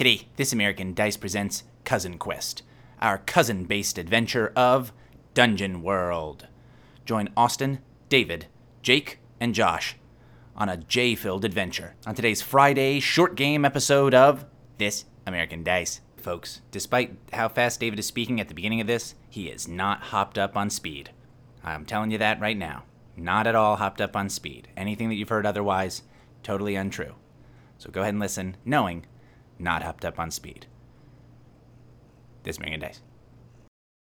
Today, This American Dice presents Cousin Quest, our cousin based adventure of Dungeon World. Join Austin, David, Jake, and Josh on a J filled adventure on today's Friday short game episode of This American Dice. Folks, despite how fast David is speaking at the beginning of this, he is not hopped up on speed. I'm telling you that right now. Not at all hopped up on speed. Anything that you've heard otherwise, totally untrue. So go ahead and listen, knowing not hopped up on speed. This American Dice.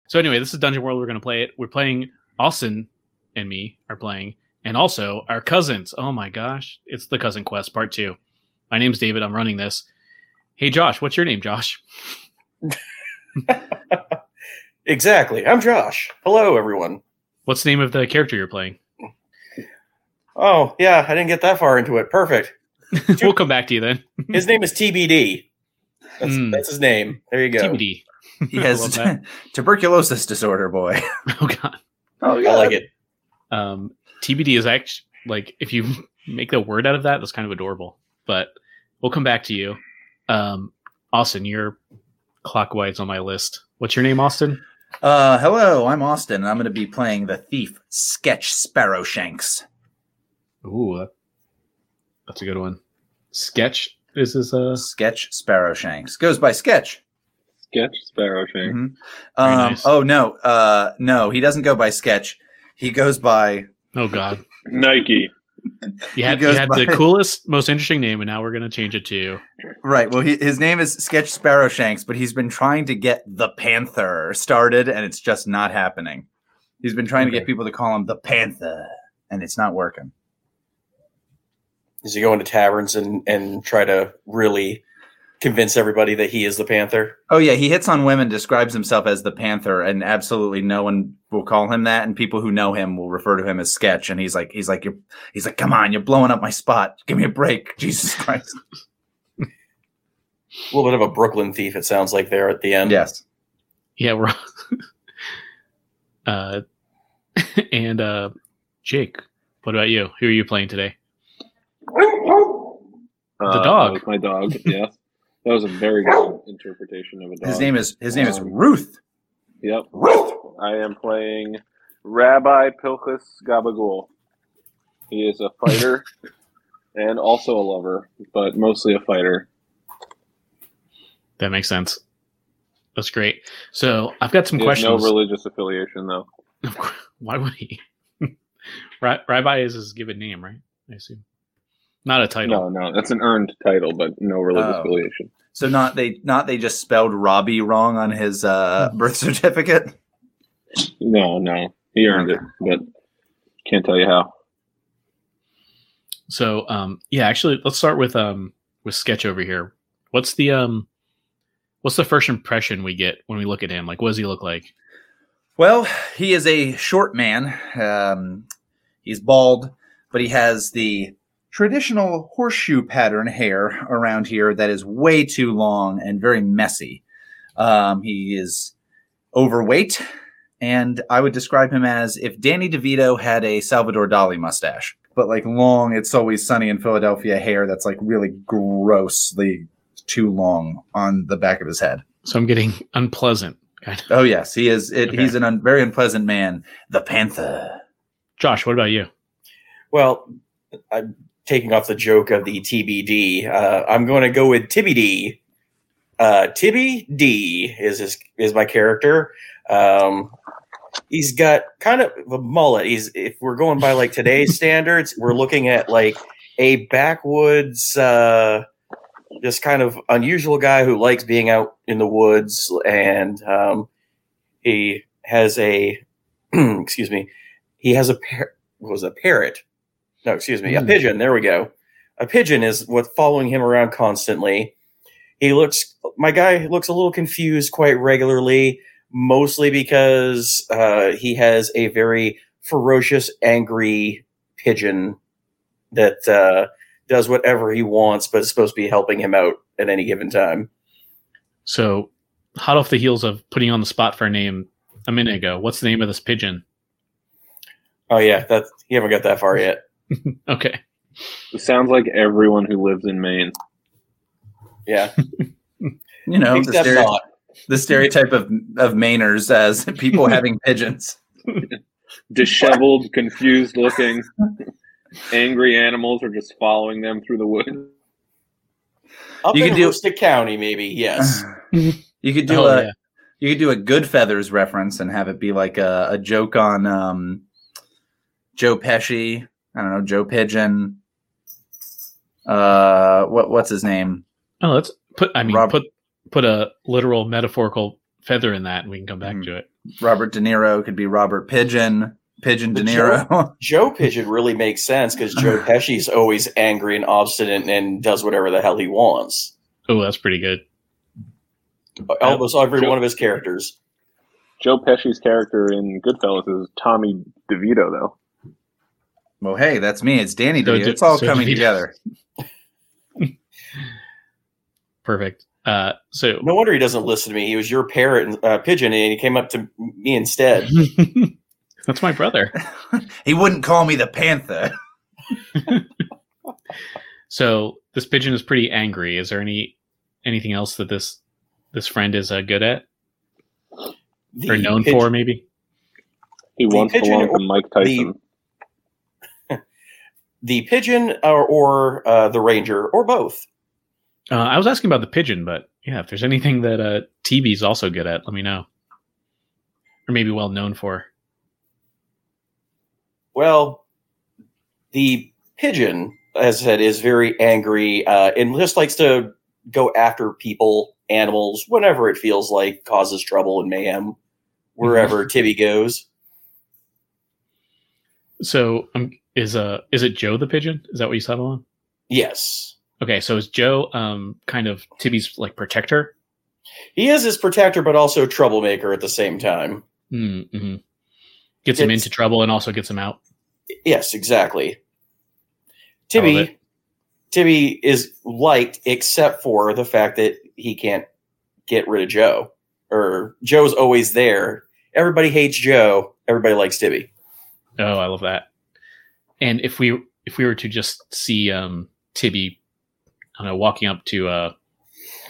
So anyway, this is Dungeon World. We're going to play it. We're playing. Austin and me are playing, and also our cousins. Oh my gosh, it's the Cousin Quest Part Two. My name's David. I'm running this. Hey Josh, what's your name, Josh? Exactly. I'm Josh. Hello, everyone. What's the name of the character you're playing? Oh, yeah, I didn't get that far into it. Perfect. we'll come back to you then. His name is TBD. That's, Mm. that's his name. There you go. TBD. He has love that. tuberculosis disorder, boy. Oh god. Oh, I like it. Um, TBD is actually like if you make the word out of that, that's kind of adorable. But we'll come back to you. Um, Austin, you're clockwise on my list. What's your name, Austin? Uh, hello, I'm Austin, and I'm going to be playing the thief, Sketch Sparrowshanks. Ooh, that- that's a good one. Sketch is this uh Sketch Sparrowshanks goes by Sketch. Sketch Sparrow Shank. Mhm. Um, nice. Oh no, uh, no, he doesn't go by Sketch. He goes by oh god. Nike. You had, goes you had the coolest, most interesting name, and now we're gonna change it to right. Well, he, his name is Sketch Sparrowshanks, but he's been trying to get the Panther started, and it's just not happening. He's been trying to get people to call him the Panther, and it's not working. Does he go into taverns and, and try to really convince everybody that he is the Panther? Oh yeah, he hits on women, describes himself as the Panther, and absolutely no one will call him that. And people who know him will refer to him as Sketch. And he's like, he's like, you're, he's like, come on, you're blowing up my spot. Give me a break, Jesus Christ. A little bit of a Brooklyn thief, it sounds like there at the end. yes. yeah, we're uh and uh Jake, what about you? Who are you playing today? Uh, dog. My dog. Yeah, that was a very good interpretation of a dog. His name is his name is Um, Ruth. Yep. Ruth. I am playing Rabbi Pilchus Gabagool. He is a fighter and also a lover, but mostly a fighter. That makes sense. That's great. So I've got some He has no religious affiliation, though. Why would he? Rabbi is his given name, right? I assume. Not a title. No, no, that's an earned title, but no religious Oh. affiliation. So not they not they just spelled Robbie wrong on his uh, birth certificate. No, no, he earned it, but can't tell you how. So um yeah, actually let's start with um with Sketch over here. What's the um what's the first impression we get when we look at him? Like what does he look like? Well, he is a short man. Um, he's bald, but he has the traditional horseshoe pattern hair around here that is way too long and very messy. Um, he is overweight, and I would describe him as if Danny DeVito had a Salvador Dali mustache, but like long, it's always sunny in Philadelphia hair that's like really grossly too long on the back of his head. So I'm getting unpleasant. Oh yes, he is. It, Okay. He's an un, very unpleasant man. The Panther. Josh, what about you? Well, I'm taking off the joke of the TBD. Uh, I'm going to go with Tibby D. Uh, Tibby D is his, is my character. Um, he's got kind of a mullet. He's if we're going by like today's standards, we're looking at like a backwoods, uh, just kind of unusual guy who likes being out in the woods, and um, he has a excuse me, he has a par- was a parrot no, excuse me, a Hmm. pigeon. There we go. A pigeon is what's following him around constantly. He looks, my guy looks a little confused quite regularly, mostly because uh, he has a very ferocious, angry pigeon that uh, does whatever he wants, but is supposed to be helping him out at any given time. So hot off the heels of putting on the spot for a name a minute ago, what's the name of this pigeon? Oh yeah, that you haven't got that far yet. Okay. It sounds like everyone who lives in Maine. Yeah, You know, the, Except stereo- not. the stereotype of of Mainers as people having pigeons. Disheveled, confused looking, angry animals are just following them through the woods. Up You in could do- Aroostook County, maybe. Yes. You could do Oh, a yeah. you could do a good feathers reference and have it be like a, a joke on um, Joe Pesci. I don't know Joe Pigeon. Uh, what what's his name? Oh, let's put. I mean, Rob- put put a literal metaphorical feather in that, and we can come back Mhm. to it. Robert De Niro could be Robert Pigeon. Pigeon De The Niro. Joe Pigeon really makes sense because Joe Pesci's always angry and obstinate and does whatever the hell he wants. Oh, that's pretty good. Almost every Joe- one of his characters. Joe Pesci's character in Goodfellas is Tommy DeVito, though. Well, hey, that's me. It's Danny So It's all so coming DeVito. together. Perfect. Uh, so No wonder he doesn't listen to me. He was your parrot, and, uh, pigeon, and he came up to me instead. that's my brother. he wouldn't call me the Panther. So this pigeon is pretty angry. Is there any anything else that this this friend is uh, good at The or known pigeon- for? Maybe. He The once pigeon belonged to Mike Tyson. The pigeon or, or uh, the ranger or both. Uh, I was asking about the pigeon, but yeah, if there's anything that uh, Tibby's also good at, let me know. Or maybe well known for. Well, the pigeon, as I said, is very angry uh, and just likes to go after people, animals, whenever it feels like, causes trouble and mayhem wherever Tibby goes. So um, is uh is it Joe the pigeon? Is that what you settled on? Yes. Okay, so is Joe um kind of Tibby's like protector? He is his protector, but also troublemaker at the same time. Mm-hmm. Gets him into trouble and also gets him out. Yes, exactly. Tibby. Tibby is liked except for the fact that he can't get rid of Joe, or Joe's always there. Everybody hates Joe. Everybody likes Tibby. Oh, I love that. And if we if we were to just see um Tibby, I don't know, walking up to uh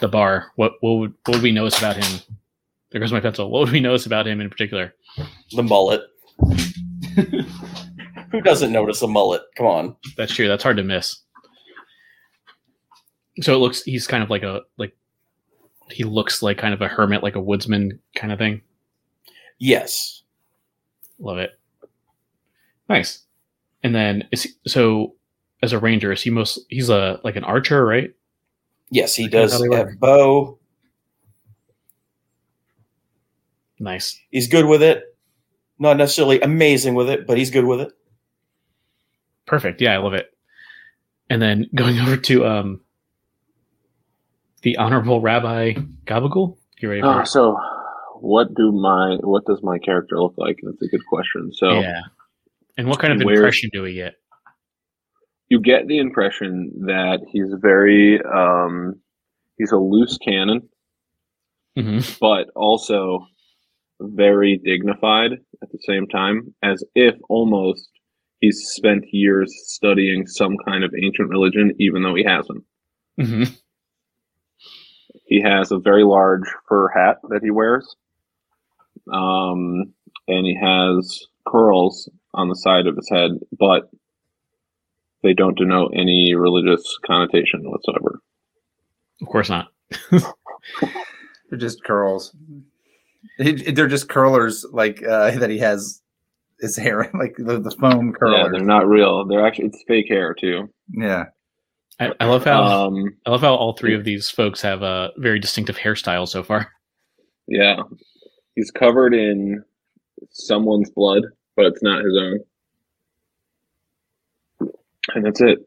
the bar, what what would what would we notice about him? There goes my pencil. What would we notice about him in particular? The mullet. Who doesn't notice a mullet? Come on. That's true. That's hard to miss. So it looks he's kind of like a like he looks like kind of a hermit, like a woodsman kind of thing. Yes. Love it. Nice. And then is he, so as a ranger, is he most he's a like an archer, right? Yes, he How does have bow. Nice. He's good with it. Not necessarily amazing with it, but he's good with it. Perfect. Yeah, I love it. And then going over to um the honorable Rabbi Gabagool. You ready for it? so what do my what does my character look like? That's a good question. So Yeah. And what kind of impression do we get? you get the impression that he's very um he's a loose cannon, hmm but also very dignified at the same time, as if almost he's spent years studying some kind of ancient religion, even though he hasn't. hmm He has a very large fur hat that he wears. Um, and he has curls on the side of his head, but they don't denote any religious connotation whatsoever. Of course not. They're just curls. He- They're just curlers, like uh, that he has his hair, like the, the foam Yeah, curler. they're not real. They're actually it's fake hair too. Yeah. I, I love how Um, I love how all three of these folks have a very distinctive hairstyle so far. yeah, he's covered in someone's blood, but it's not his own. And that's it.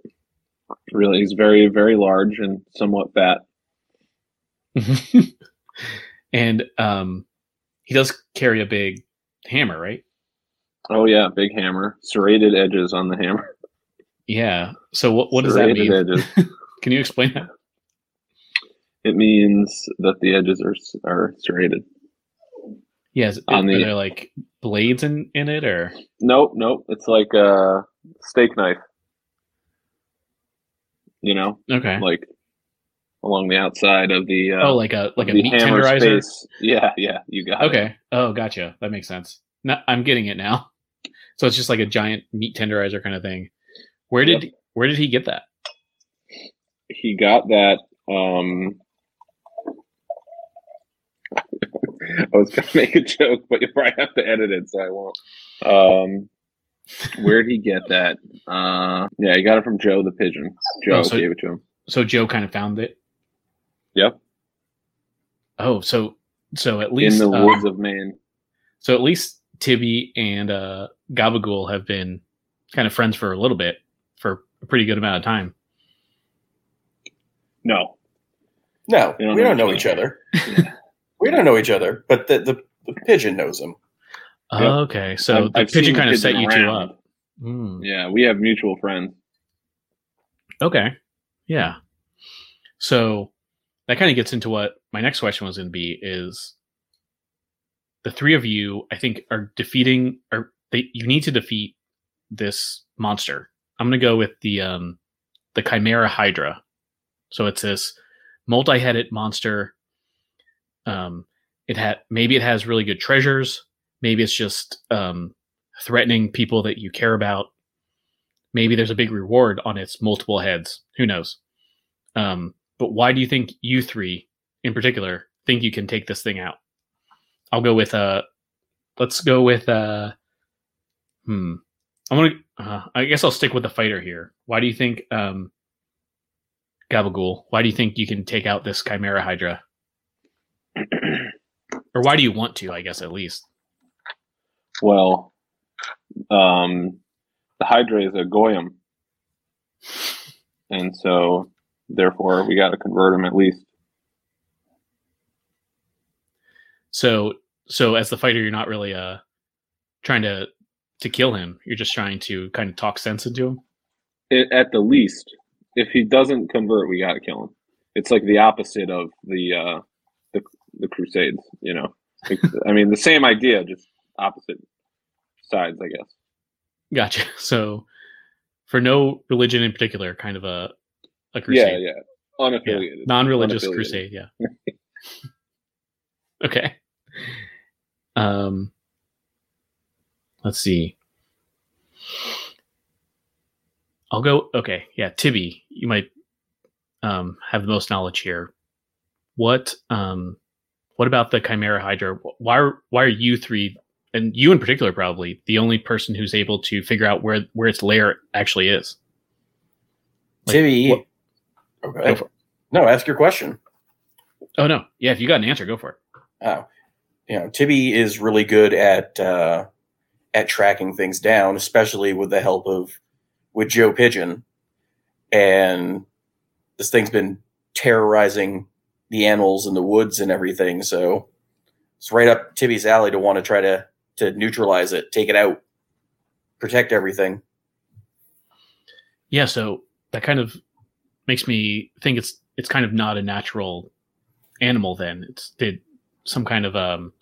Really, he's very, very large and somewhat fat. and um, he does carry a big hammer, right? Oh yeah, big hammer, serrated edges on the hammer. Yeah. So what what does that mean? Edges. Can you explain that? It means that the edges are are serrated. Yes. On are the- there like blades in in it or? Nope, nope. It's like a steak knife. You know, Okay. like along the outside of the uh, oh, like a like a meat tenderizer. space. Yeah, yeah, you got it. Okay. Oh, gotcha. That makes sense. No, I'm getting it now. So it's just like a giant meat tenderizer kind of thing. Where did where did he get that? He got that. Um, I was gonna make a joke, but you probably have to edit it, so I won't. Um, where did he get that? Uh, yeah, he got it from Joe the pigeon. Joe Oh, so- gave it to him. So Joe kind of found it. Yep, Oh, so so at least in least the uh, woods of Maine. so at least Tibby and uh, Gabagool have been kind of friends for a little bit for a pretty good amount of time. No, No, don't we know don't know each each other. We don't know each other, but the, the, the pigeon knows him. Yep. Okay, so I've- the I've seen pigeon the kind of set pigeon you two up. Hmm. Yeah, we have mutual friends. Okay. Yeah. So that kind of gets into what my next question was going to be is the three of you I think are defeating or they you need to defeat this monster. I'm going to go with the um the Chimera Hydra. So it's this multi-headed monster um it had maybe it has really good treasures, maybe it's just um threatening people that you care about maybe there's a big reward on its multiple heads. Who knows? Um, but why do you think you three, in particular, think you can take this thing out? I'll go with uh, let's go with uh, hmm. I'm gonna. Uh, I guess I'll stick with the fighter here. Why do you think um, Gabagool? Why do you think you can take out this Chimera Hydra? or why do you want to? I guess at least. Well, um, the Hydra is a goyim, and so therefore we got to convert him at least. So so as the fighter, you're not really uh trying to to kill him. You're just trying to kind of talk sense into him. I at the least, if he doesn't convert, we got to kill him. It's like the opposite of the uh, the Crusades. You know, I mean, the same idea, just opposite sides, I guess. Gotcha. So for no religion in particular, kind of a a crusade. Yeah, yeah, unaffiliated. Non-religious Unaffiliated. crusade, yeah. okay. Um let's see. I'll go okay, yeah, Tibby, you might um have the most knowledge here. What um what about the Chimera Hydra? Why are why are you three and you in particular probably the only person who's able to figure out where where its lair actually is? Like, Tibby. what- Okay. Go for it. No, ask your question. Oh no. Yeah, if you got an answer, go for it. Oh, you know, Tibby is really good at uh, at tracking things down, especially with the help of with Joe Pigeon, and this thing's been terrorizing the animals and the woods and everything. So it's right up Tibby's alley to want to try to to neutralize it, take it out, protect everything. Yeah, so that kind of makes me think it's it's kind of not a natural animal then. It's did some kind of um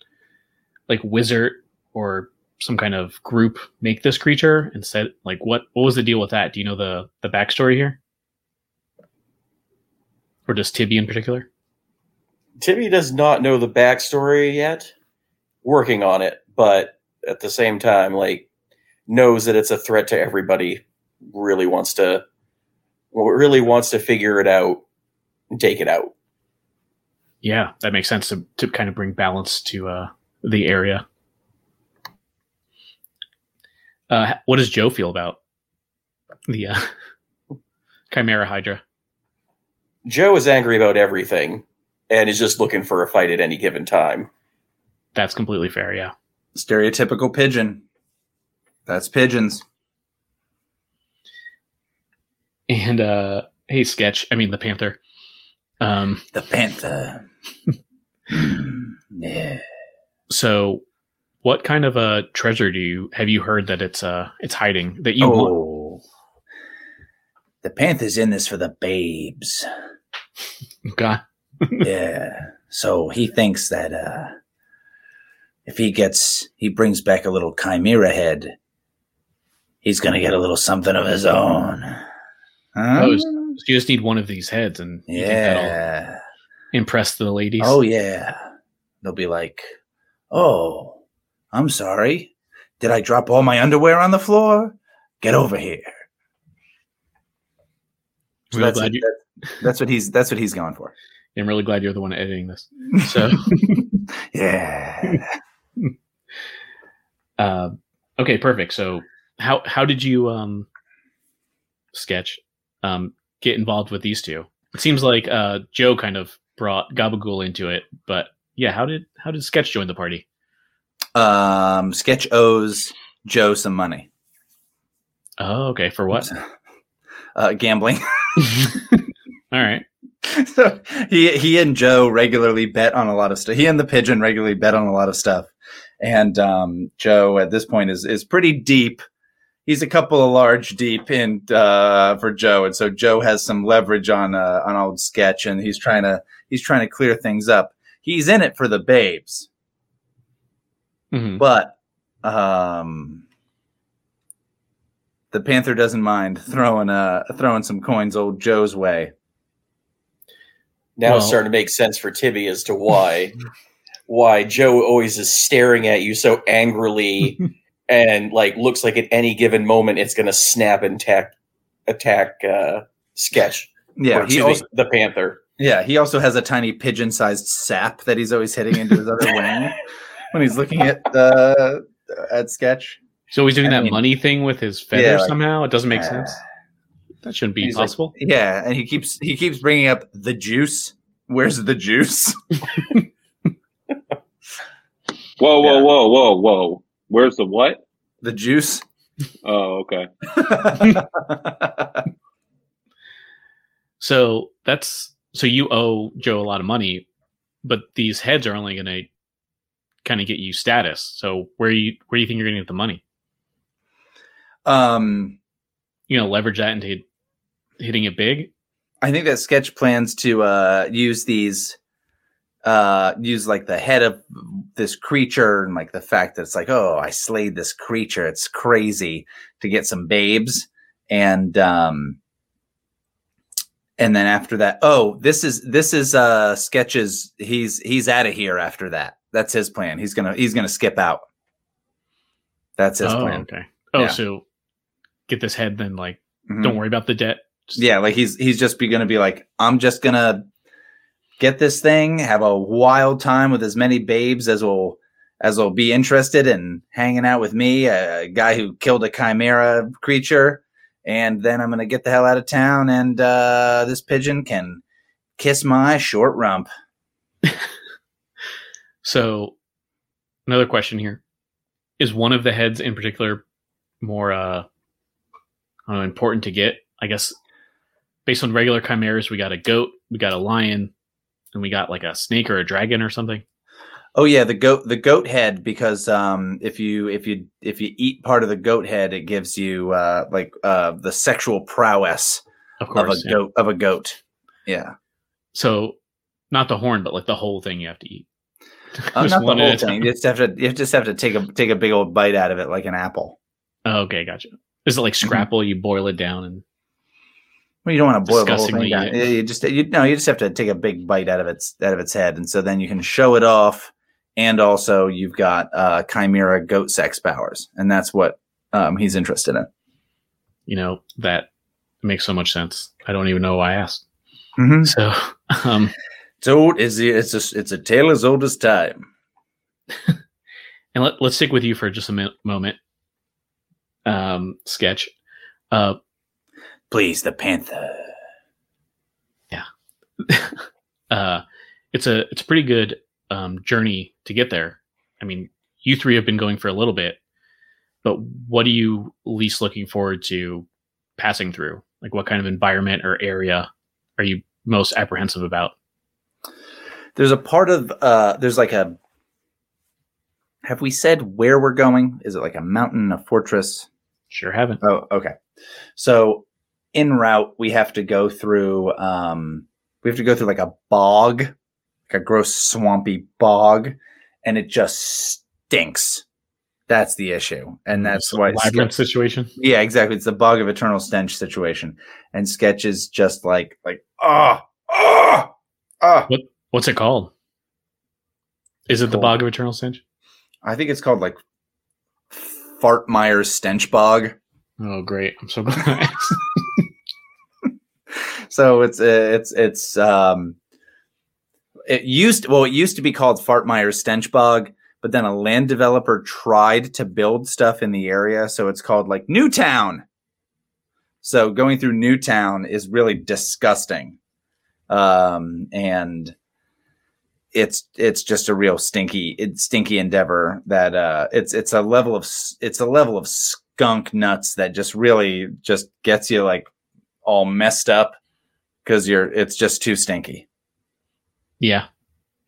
like wizard or some kind of group make this creature and said like what what was the deal with that? Do you know the the backstory here? Or does Tibby in particular? Tibby does not know the backstory yet, working on it, but at the same time, like knows that it's a threat to everybody. Really wants to, really wants to figure it out and take it out. Yeah, that makes sense to to kind of bring balance to uh the area. Uh what does Joe feel about the uh, Chimera Hydra? Joe is angry about everything and is just looking for a fight at any given time. That's completely fair, yeah. Stereotypical pigeon. That's pigeons. And uh hey sketch, I mean the panther. Um The panther. yeah. so what kind of a treasure do you have you heard that it's uh it's hiding that you want? Oh. The panther's in this for the babes. God. Yeah. So he thinks that uh if he gets he brings back a little chimera head, he's gonna get a little something of his own. Huh? Oh, So you just need one of these heads, and you think that'll Yeah. impress the ladies. Oh yeah. They'll be like, "Oh, I'm sorry. Did I drop all my underwear on the floor? Get over here." So that's, glad what- you- that- that's what he's that's what he's going for. I'm really glad you're the one editing this. So, yeah. uh, okay, perfect. So, how how did you um sketch um get involved with these two? It seems like uh Joe kind of brought Gabagool into it, but yeah, how did how did Sketch join the party? Um, Sketch owes Joe some money. Oh, okay. For what? Uh, gambling. All right. So he he and Joe regularly bet on a lot of stuff. He and the pigeon regularly bet on a lot of stuff. And um, Joe at this point is is pretty deep. He's a couple of large deep in uh, for Joe, and so Joe has some leverage on uh, on old sketch, and he's trying to he's trying to clear things up. He's in it for the babes, Mhm. but um, the Panther doesn't mind throwing uh throwing some coins old Joe's way. Now it's starting to make sense for Tibby as to why why Joe always is staring at you so angrily and like looks like at any given moment it's going to snap and attack attack uh, sketch. Yeah, Or, he also, the Panther. Yeah, he also has a tiny pigeon-sized sap that he's always hitting into his other wing when he's looking at uh, at sketch. So he's doing I that mean- money thing with his feather Yeah, like- somehow. It doesn't make Uh, sense. That shouldn't be he's like- possible. Yeah, and he keeps he keeps bringing up the juice. Where's the juice? Whoa, whoa, Yeah. whoa, whoa, whoa. Where's the what? the juice. Oh, okay. So that's so you owe Joe a lot of money, but these heads are only going to kind of get you status. So where you where do you think you're going to get the money? um, You know, leverage that into hitting it big. I think that sketch plans to uh, use these, uh, use like the head of this creature and like the fact that it's like, oh, I slayed this creature. It's crazy to get some babes, and um, and then after that, oh, this is this is uh sketches. He's he's out of here after that. That's his plan. He's gonna he's gonna skip out. That's his oh, plan. okay. Oh, Yeah. so get this head, then like Mhm. don't worry about the debt. Yeah, like he's he's just be gonna be like, I'm just gonna get this thing, have a wild time with as many babes as will as will be interested in hanging out with me, a guy who killed a chimera creature, and then I'm gonna get the hell out of town, and uh, this pigeon can kiss my short rump. So another question here is one of the heads in particular more uh I don't know, important to get? I guess based on regular chimeras, we got a goat, we got a lion, and we got like a snake or a dragon or something. Oh yeah, the goat the goat head because um if you if you if you eat part of the goat head, it gives you uh like uh the sexual prowess Of of a yeah. goat of a goat. Yeah. So not the horn, but like the whole thing you have to eat. Uh, not the whole thing. You just have to you just have to take a take a big old bite out of it like an apple. Oh, okay, gotcha. Is it like Mm-hmm. scrapple? You boil it down and Well, you don't want to boil the whole thing down. yeah. You just you no, you just have to take a big bite out of its out of its head, and so then you can show it off, and also you've got uh, chimera goat sex powers, and that's what um, he's interested in. you know that makes so much sense. I don't even know why I asked. Mm-hmm. So, um, It's old. It's it's a it's a tale as old as time. and let, let's stick with you for just a mi- moment. Um, sketch. Uh, Please, the panther. Yeah. uh, it's a it's a pretty good um, journey to get there. I mean, you three have been going for a little bit, but what are you least looking forward to passing through? Like, what kind of environment or area are you most apprehensive about? There's a part of uh, there's like a. Have we said where we're going? Is it like a mountain, a fortress? Sure, haven't. Oh, okay. So en route, we have to go through. Um, we have to go through like a bog, like a gross swampy bog, and it just stinks. That's the issue, and that's It's a why. labyrinth situation. Yeah, exactly. It's the bog of eternal stench situation, and sketch is just like like ah ah ah. What's it called? Is it the Bog of Eternal Stench? I think it's called like Fartmeyer's stench bog. Oh, great! I'm so glad. So it's it's it's um it used well it used to be called Fartmeyer's stench bog, but then a land developer tried to build stuff in the area, so it's called like Newtown. So going through Newtown is really disgusting. Um and it's it's just a real stinky it's stinky endeavor that uh it's it's a level of it's a level of skunk nuts that just really just gets you like all messed up because you're it's just too stinky. yeah,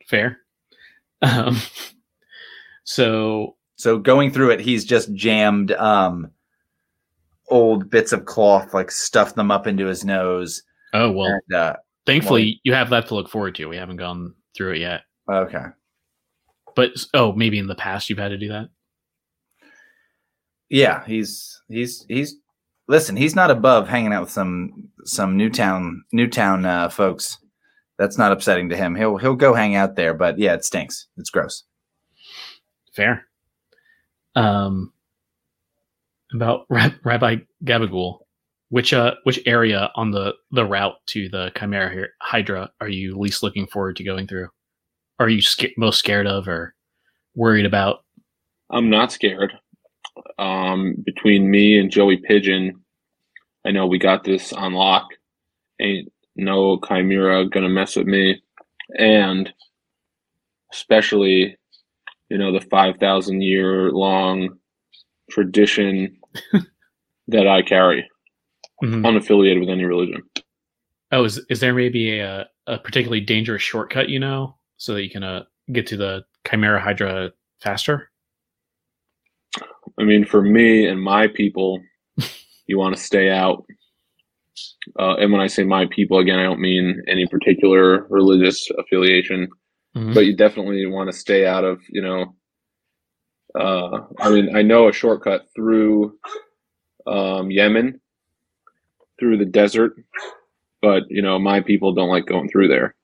fair. Um, so So going through it, he's just jammed um old bits of cloth, like stuffed them up into his nose. oh well. And, uh, Thankfully, you have that to look forward to. We haven't gone through it yet, okay. but oh, maybe in the past you've had to do that. Yeah, he's he's he's listen, he's not above hanging out with some some Newtown Newtown uh, folks. That's not upsetting to him. He'll he'll go hang out there, but yeah, it stinks. It's gross. Fair. Um, about Rabbi Gabagool, which uh, which area on the the route to the Chimera Hydra are you least looking forward to going through? Are you sca- most scared of or worried about? I'm not scared. Um, between me and Joey Pigeon, I know we got this on lock. Ain't no chimera gonna mess with me, and especially, you know, the five thousand year long tradition that I carry, Mhm. unaffiliated with any religion. Oh, is is there maybe a a particularly dangerous shortcut you know so that you can uh, get to the Chimera Hydra faster? I mean, for me and my people, you want to stay out. Uh, and when I say my people, again, I don't mean any particular religious affiliation, Mhm. but you definitely want to stay out of, you know. Uh, I mean, I know a shortcut through um, Yemen, through the desert, but you know, my people don't like going through there,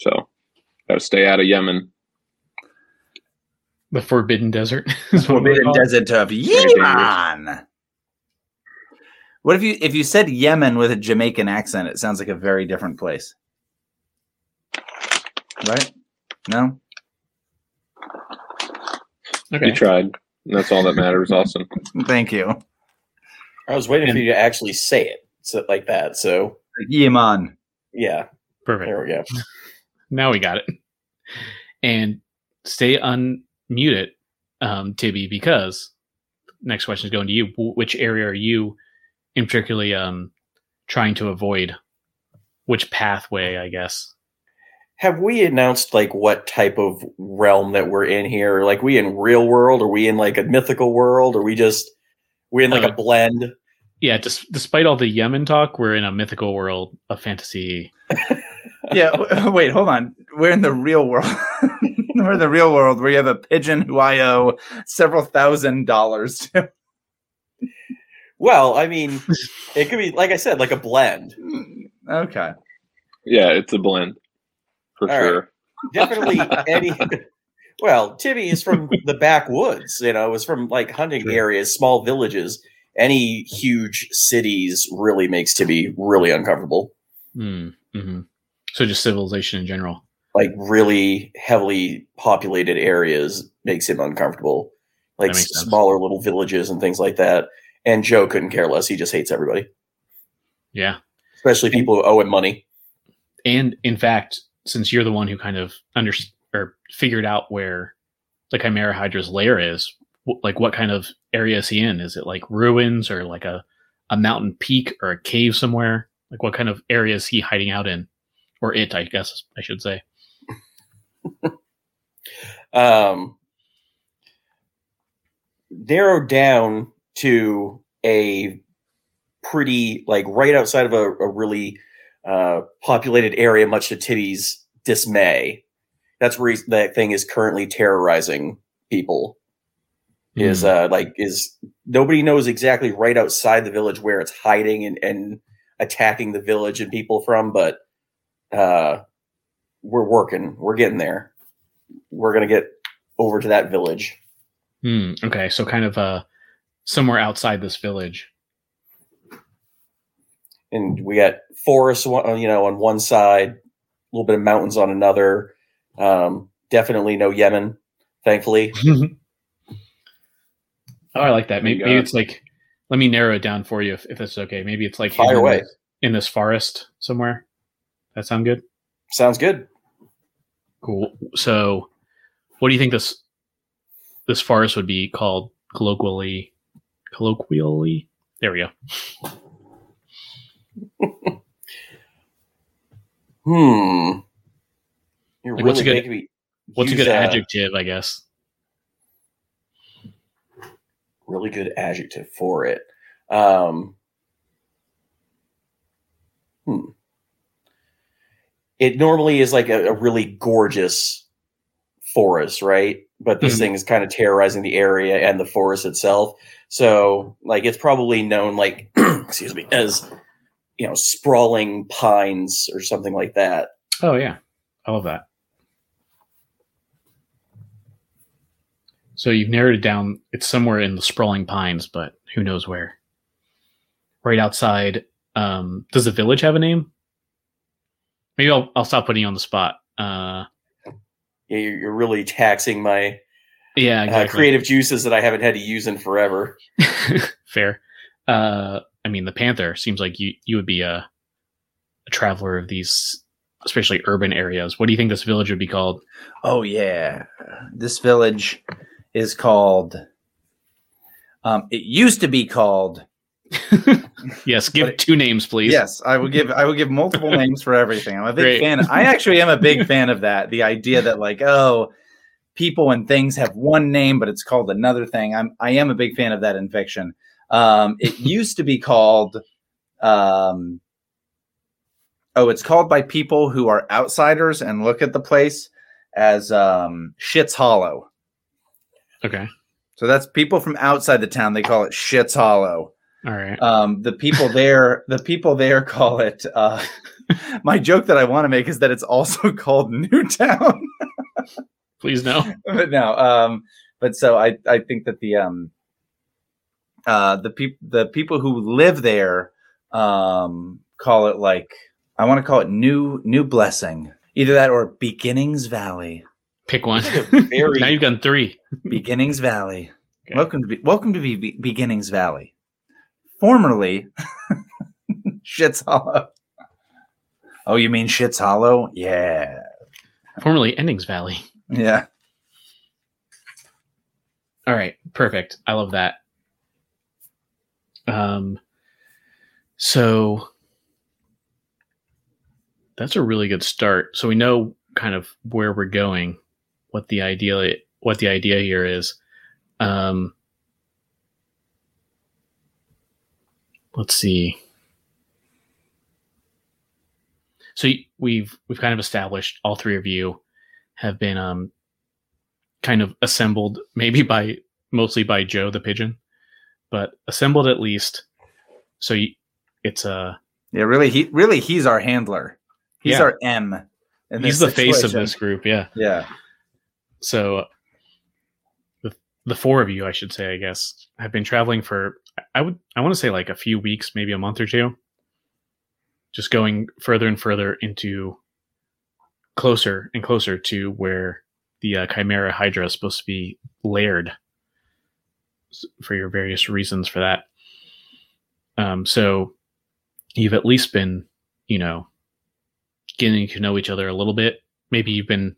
so got to stay out of Yemen. The Forbidden Desert. is what Forbidden desert of. Yemen. What if you if you said Yemen with a Jamaican accent? It sounds like a very different place, right? No. Okay. You tried. That's all that matters, Austin. Thank you. I was waiting And- for you to actually say it so, like that. So Yemen. yeah, Perfect. there we go. Now we got it. And stay unmuted, um, Tibby, because next question is going to you. Which area are you in particularly um, trying to avoid? Which pathway, I guess? Have we announced like what type of realm that we're in here? Like we in real world? Are we in like a mythical world? Are we just we in like Uh, a blend? Yeah, dis- despite all the Yemen talk, we're in a mythical world of fantasy. Yeah. Wait. Hold on. We're in the real world. We're in the real world where you have a pigeon who I owe several thousand dollars to. Well, I mean, it could be like I said, like a blend. Okay. Yeah, it's a blend for All right. sure. Definitely any. Well, Tibby is from the backwoods. You know, it was from like hunting True. areas, small villages. Any huge cities really makes Tibby really uncomfortable. Mm, hmm So just civilization in general. Like really heavily populated areas makes him uncomfortable. Like makes sense. smaller little villages and things like that. And Joe couldn't care less. He just hates everybody, Yeah. especially people who owe him money. And in fact, since you're the one who kind of under or figured out where the Chimera Hydra's lair is, like what kind of area is he in? Is it like ruins or like a, a mountain peak or a cave somewhere? Like what kind of area is he hiding out in? Or it, I guess I should say. um, narrowed down to a pretty like right outside of a, a really uh, populated area, much to Tibby's dismay. That's where he's, that thing is currently terrorizing people. is Hmm. uh like is nobody knows exactly right outside the village where it's hiding and, and attacking the village and people from, but uh we're working. We're getting there. We're gonna get over to that village. Hmm, okay, so kind of uh somewhere outside this village. And we got forests, you know, on one side, a little bit of mountains on another. Um, definitely no Yemen, thankfully. oh, I like that. Maybe, maybe it's like let me narrow it down for you if, if that's okay. Maybe it's like Fire in away. in this forest somewhere. That sound good? Sounds good. Cool. So, what do you think this this forest would be called colloquially? Colloquially, there we go. Hmm. You're Like, what's a good- me What's a good adjective? I guess. really good adjective for it. Um, hmm. It normally is like a, a really gorgeous forest, right? But this Mhm. thing is kind of terrorizing the area and the forest itself. So, like, it's probably known, like, excuse me, as you know, sprawling pines or something like that. Oh yeah, I love that. So you've narrowed it down. It's somewhere in the sprawling pines, but who knows where. Right outside. Um, does the village have a name? Maybe I'll I'll stop putting you on the spot. Uh, Yeah, You're, you're really taxing my yeah, uh, creative juices that I haven't had to use in forever. Fair. Uh, I mean, the panther seems like you you would be a a traveler of these, especially urban areas. What do you think this village would be called? Oh yeah, this village is called. Um, it used to be called. Yes, give But- two names, please. Yes, I would give. I would give multiple names for everything. I'm a big Great. fan. I actually am a big fan of that. The idea that like, oh, people and things have one name, but it's called another thing. I'm. I am a big fan of that in fiction. Um, it used to be called. Um, oh, it's called by people who are outsiders and look at the place as um, Shits Hollow. Okay. So that's people from outside the town. They call it Shits Hollow. All right. Um, the people there, the people there call it. Uh, my joke that I want to make is that it's also called Newtown. Please no. but no, um, but so I, I think that the um, uh, the people, the people who live there, um, call it like I want to call it New New Blessing, either that or Beginnings Valley. Pick one. Now you've done three. Beginnings Valley. Okay. Welcome to be, welcome to be, Be- Beginnings Valley. Formerly, Shits Hollow. Oh, you mean Shits Hollow? Yeah, Formerly Endings Valley. yeah. All right. Perfect. I love that. Um. So that's a really good start. So we know kind of where we're going, what the idea what the idea here is. Um. Let's see. So we've we've kind of established all three of you have been um kind of assembled maybe by mostly by Joe the pigeon, but assembled at least. So y it's a Yeah, really, he really he's our handler. He's Yeah. our M. he's the face of this group, yeah. Yeah, So the the four of you, I should say, I guess, have been traveling for I would I want to say like a few weeks, maybe a month or two. Just going further and further into closer and closer to where the uh, Chimera Hydra is supposed to be layered for your various reasons for that. Um, so you've at least been, you know, getting to know each other a little bit. Maybe you've been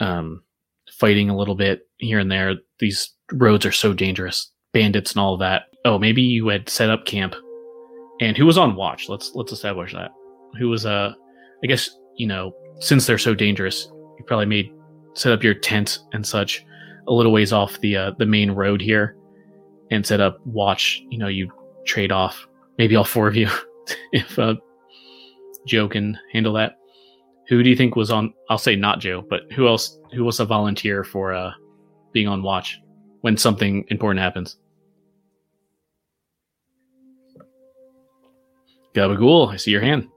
um, fighting a little bit here and there. These roads are so dangerous, bandits and all that. Oh, maybe you had set up camp, and who was on watch? Let's let's establish that. Who was uh, I guess you know, since they're so dangerous, you probably made set up your tent and such a little ways off the uh, the main road here, and set up watch. You know, you trade off maybe all four of you if uh, Joe can handle that. Who do you think was on? I'll say not Joe, but who else? Who was a volunteer for uh, being on watch? when something important happens. Gabagool, I see your hand.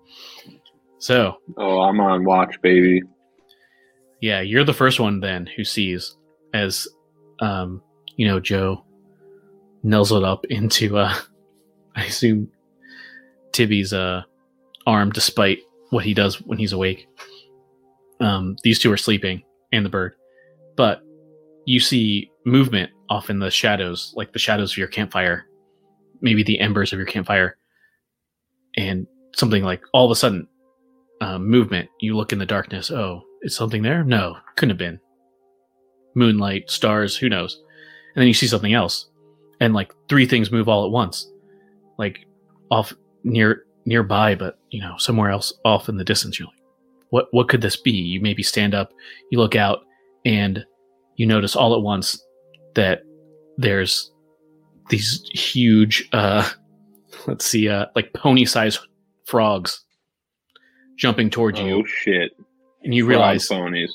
So, Oh, I'm on watch, baby. yeah, you're the first one then who sees as, um, you know, Joe nuzzled up into, uh, I assume, Tibby's uh, arm, despite what he does when he's awake. Um, these two are sleeping, and the bird. But you see movement off in the shadows, like the shadows of your campfire, maybe the embers of your campfire, and something like all of a sudden, uh, movement. You look in the darkness. Oh, is something there? No, couldn't have been. Moonlight, stars, who knows? And then you see something else, and like three things move all at once, like off near nearby, but you know somewhere else off in the distance. You're like, what? What could this be? You maybe stand up, you look out, and you notice all at once that there's these huge, uh, let's see, uh, like pony-sized frogs jumping towards you, Oh shit! and you Frog realize phonies.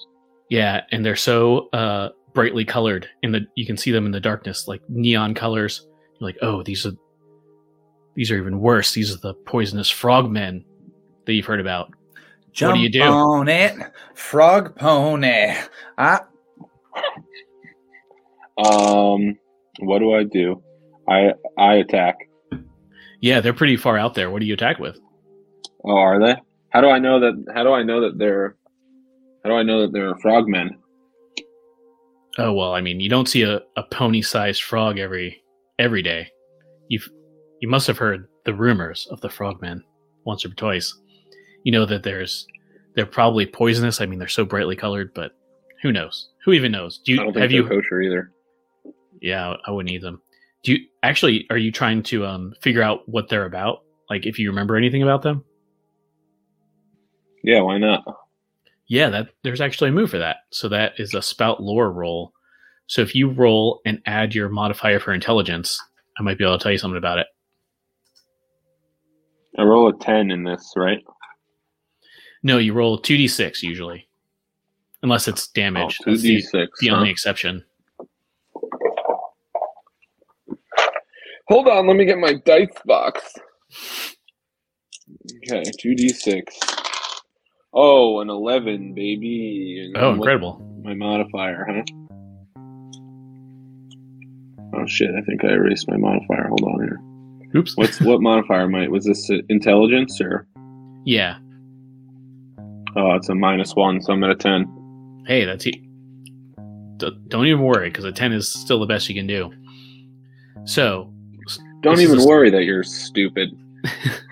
yeah, and they're so uh, brightly colored in the you can see them in the darkness, like neon colors. You're like, oh, these are these are even worse. These are the poisonous frogmen that you've heard about. Jump do you do? on it, frog pony. Ah, Um, what do I do? I I attack. Yeah, they're pretty far out there. What do you attack with? Oh, are they? How do I know that? How do I know that they're? How do I know that they're frogmen? Oh well, I mean, you don't see a, a pony-sized frog every every day. You've you must have heard the rumors of the frogmen once or twice. You know that there's they're probably poisonous. I mean, they're so brightly colored, but who knows? Who even knows? Do I you don't think have you kosher either. Yeah, I wouldn't eat them. Do you actually are you trying to um figure out what they're about? Like if you remember anything about them? Yeah, why not? Yeah, that there's actually a move for that. So that is a spout lore roll. So if you roll and add your modifier for intelligence, I might be able to tell you something about it. I roll a ten in this, right? No, you roll two d six usually, unless it's damage. Oh, two That's d the, six. the only exception. Hold on, let me get my dice box. Okay, two d six. Oh, an eleven, baby. And Oh, incredible! My modifier, huh? Oh shit! I think I erased my modifier. Hold on here. Oops. What's what modifier? Might was this intelligence or? Yeah. Oh, it's a minus one, so I'm at a ten. Hey, that's it. Don't even worry, because a ten is still the best you can do. So, Don't This even worry that you're stupid.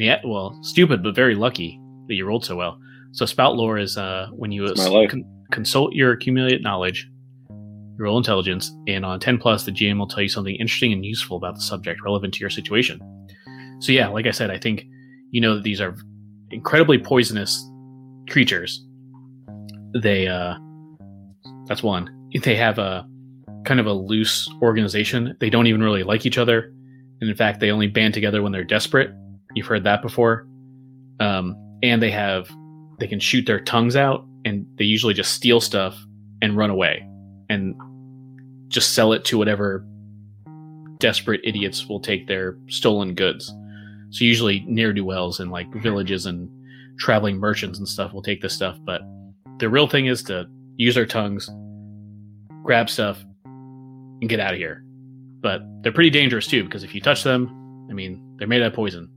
Yeah, well, stupid but very lucky that you rolled so well. So spout lore is uh, when you con- consult your accumulated knowledge, your roll intelligence, and on ten plus, the GM will tell you something interesting and useful about the subject relevant to your situation. So yeah, like I said, I think you know that these are incredibly poisonous creatures. They uh, that's one. They have a kind of a loose organization. They don't even really like each other, and in fact, they only band together when they're desperate. You've heard that before. Um, and they have they can shoot their tongues out, and they usually just steal stuff and run away, and just sell it to whatever desperate idiots will take their stolen goods. So usually ne'er do wells in like villages and traveling merchants and stuff will take this stuff, but the real thing is to use their tongues, grab stuff, and get out of here. But they're pretty dangerous too because if you touch them, I mean, they're made out of poison.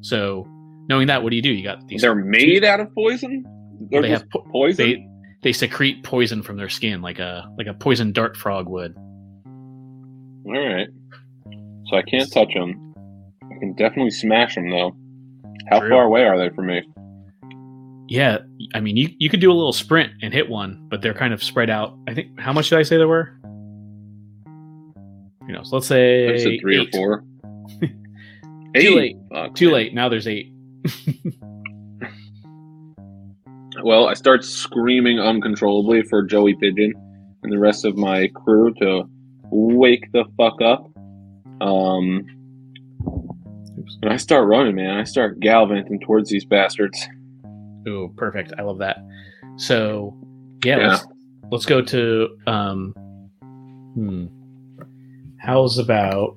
So, knowing that, what do you do? You got these. They're made out of poison. They're They just have po- poison. they they secrete poison from their skin like a like a poison dart frog would. All right. So I can't touch them. I can definitely smash them though. How True. far away are they from me? Yeah, I mean, you you could do a little sprint and hit one, but they're kind of spread out. I think how much did I say there were? You know, so let's say I said three eight. or four. Too late. Fuck, Too man. late. Now there's eight. Well, I start screaming uncontrollably for Joey Pigeon and the rest of my crew to wake the fuck up. Um, and I start running, man. I start gallivanting towards these bastards. Ooh, perfect. I love that. So, yeah, Yeah. let's let's go to um Hmm. How's about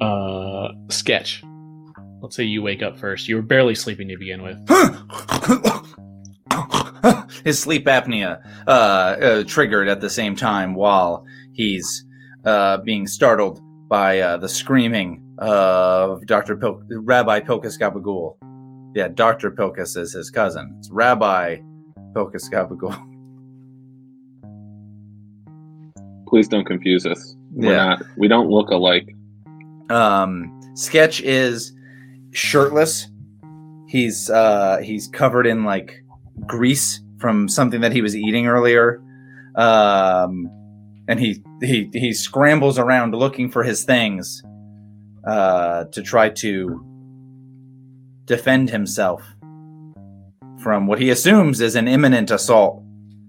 uh sketch? Let's say you wake up first. You were barely sleeping to begin with. His sleep apnea uh, uh, triggered at the same time while he's uh, being startled by uh, the screaming of Dr. Pil- Rabbi Pilkus Gabagool. Yeah, Dr. Pilkus is his cousin. It's Rabbi Pilkus Gabagool. Please don't confuse us. We're Yeah. not. We don't look alike. Um, Sketch is shirtless. He's uh, he's covered in like grease from something that he was eating earlier. Um, and he he he scrambles around looking for his things uh, to try to defend himself from what he assumes is an imminent assault.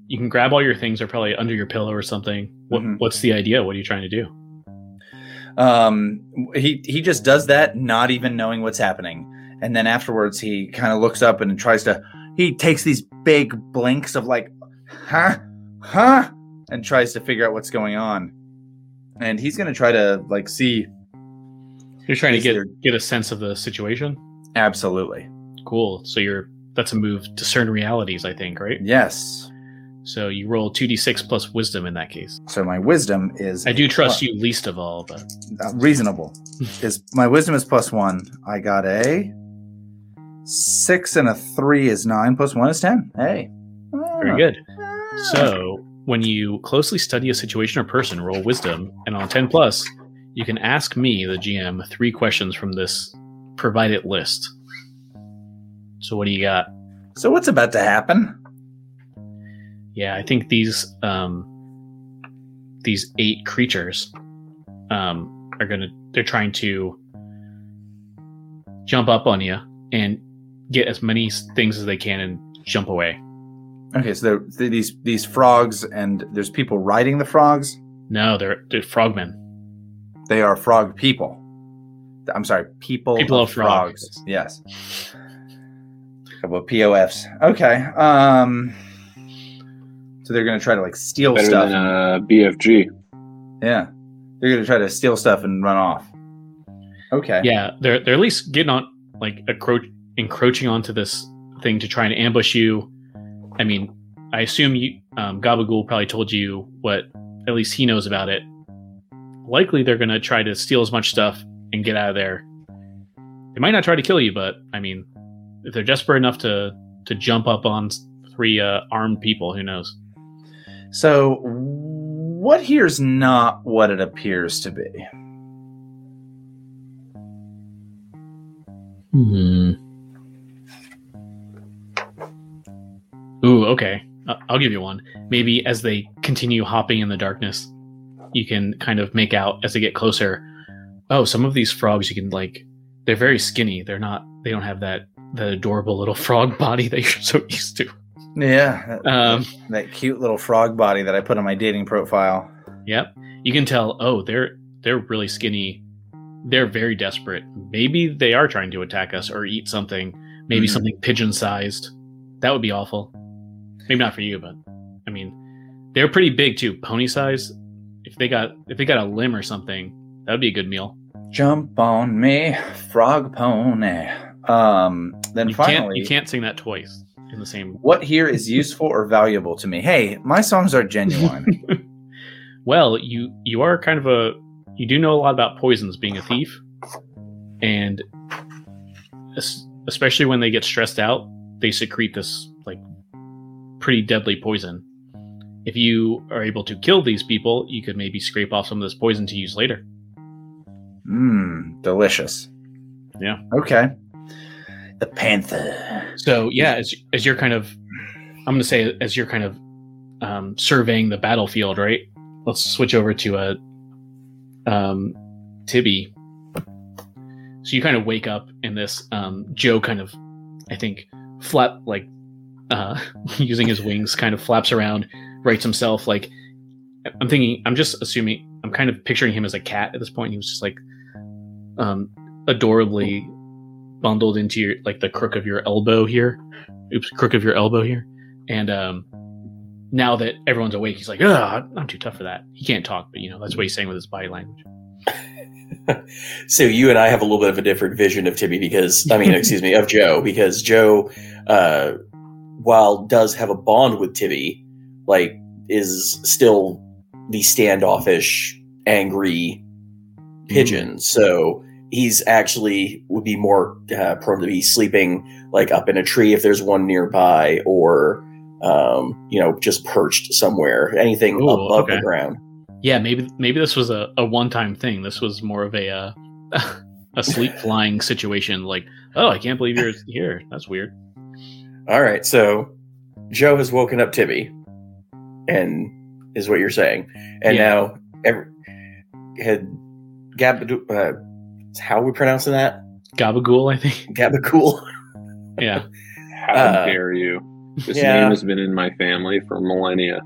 You can grab all your things are probably under your pillow or something. What, Mhm. What's the idea? What are you trying to do? Um, he he just does that, not even knowing what's happening, and then afterwards he kind of looks up and tries to. He takes these big blinks of like, huh, huh, and tries to figure out what's going on, and he's gonna try to like see. You're trying to get there- get a sense of the situation. Absolutely, Cool. So you're that's a move. Discern realities, I think, right? yes. So you roll two d six plus wisdom in that case. So my wisdom is. I do trust Well, you least of all, but uh, reasonable. is my wisdom is plus one. I got a six and a three is nine. Plus one is ten. Hey, very good. So, when you closely study a situation or person, roll wisdom, and on 10 plus, you can ask me, the GM, three questions from this provided list. So, what do you got? So what's about to happen? Yeah, I think these um, these eight creatures um, are gonna. They're trying to jump up on you and get as many things as they can and jump away. Okay, so these these frogs, and there's people riding the frogs. No, they're, they're frogmen. They are frog people. I'm sorry, people, People of of frogs. frogs. Yes. A couple of POFs. Okay. Um. So they're gonna try to like steal Better stuff. than uh, BFG. yeah, they're gonna try to steal stuff and run off. Okay. Yeah, they're they're at least getting on like encroach, encroaching onto this thing to try and ambush you. I mean, I assume you um, Gabagool probably told you what at least he knows about it. Likely, they're gonna try to steal as much stuff and get out of there. They might not try to kill you, but I mean, if they're desperate enough to to jump up on three uh, armed people, who knows? So what here's not what it appears to be. Hmm. Ooh, okay. I'll give you one. Maybe as they continue hopping in the darkness, you can kind of make out as they get closer. Oh, some of these frogs you can like. They're very skinny. They're not. They don't have that that adorable little frog body that you're so used to. Yeah. that- Um, that cute little frog body that I put on my dating profile. Yep. You can tell. Oh, they're they're really skinny. They're very desperate. Maybe they are trying to attack us or eat something. Maybe Mhm. something pigeon sized. That would be awful. Maybe not for you, but I mean, they're pretty big too. Pony size. If they got if they got a limb or something, that would be a good meal. Jump on me, frog pony. Um, then You finally, can't you can't sing that twice in the same. what here is useful or valuable to me? Hey, my songs are genuine. Well, you you are kind of a you do know a lot about poisons, being a thief, and especially when they get stressed out, they secrete this like pretty deadly poison. If you are able to kill these people, you could maybe scrape off some of this poison to use later. Mmm, delicious. Yeah. Okay. The panther. So yeah, as as you're kind of, I'm going to say as you're kind of um, surveying the battlefield, right? Let's switch over to a um, Tibby. So you kind of wake up in this. Um, Joe kind of, I think, flap like uh, using his wings, kind of flaps around, writes himself like. I'm thinking. I'm just assuming. I'm kind of picturing him as a cat at this point. He was just like, um, adorably bundled into your like the crook of your elbow here oops crook of your elbow here and um now that everyone's awake, he's like, "Ugh, I'm too tough for that." He can't talk, but you know that's what he's saying with his body language. So you and I have a little bit of a different vision of Tibby because I mean, excuse me, of Joe because Joe, uh, while does have a bond with Tibby, like is still the standoffish, angry pigeon. So he's actually would be more uh, prone to be sleeping like up in a tree if there's one nearby, or um, you know, just perched somewhere, anything Ooh, above okay. the ground. Yeah, maybe maybe this was a, a one time thing. This was more of a uh, a sleep flying situation. Like, oh, I can't believe you're here. That's weird. All right, so Joe has woken up Tibby, and is what you're saying, and Yeah. now every, had Gab, uh, how are we pronouncing that? Gabagool, I think. Gabagool. Yeah. How Uh, dare you? This yeah. name has been in my family for millennia.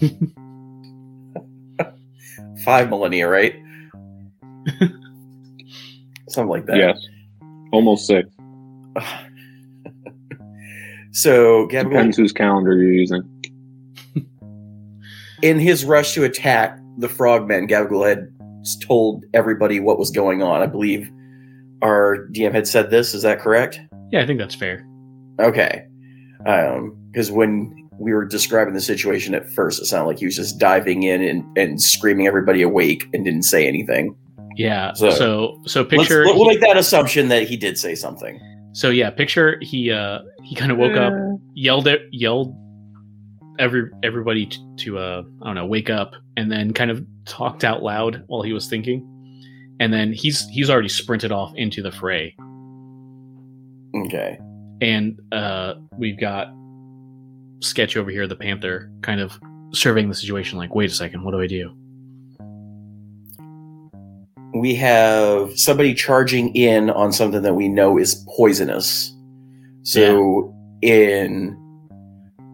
Five millennia, right? Something like that. Yes, almost six. So Gabagool, Depends whose calendar you're using. in his rush to attack the frogmen, Gabagool had told everybody what was going on. I believe our DM had said this. Is that correct? Yeah, I think that's fair. Okay. Because when we were describing the situation at first, it sounded like he was just diving in and, and screaming everybody awake and didn't say anything. Yeah. So- So so, Let's, picture we'll make that assumption that he did say something. so yeah, picture he uh he kind of woke up, yelled at yelled every everybody t- to uh I don't know, wake up and then kind of talked out loud while he was thinking. And then he's he's already sprinted off into the fray. Okay. and uh, we've got sketch over here the panther kind of surveying the situation like wait a second what do i do We have somebody charging in on something that we know is poisonous. So, in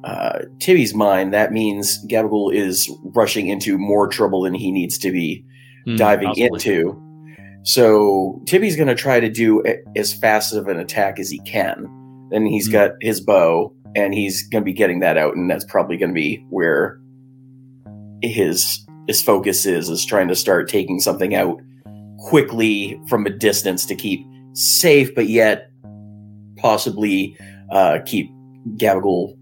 uh, Tibby's mind, that means Gabagool is rushing into more trouble than he needs to be. Hmm, diving possibly. into. So Tibby's going to try to do a- as fast of an attack as he can. Then he's Hmm. got his bow, and he's going to be getting that out, and that's probably going to be where his his focus is is trying to start taking something out quickly from a distance to keep safe, but yet possibly uh, keep Gabagool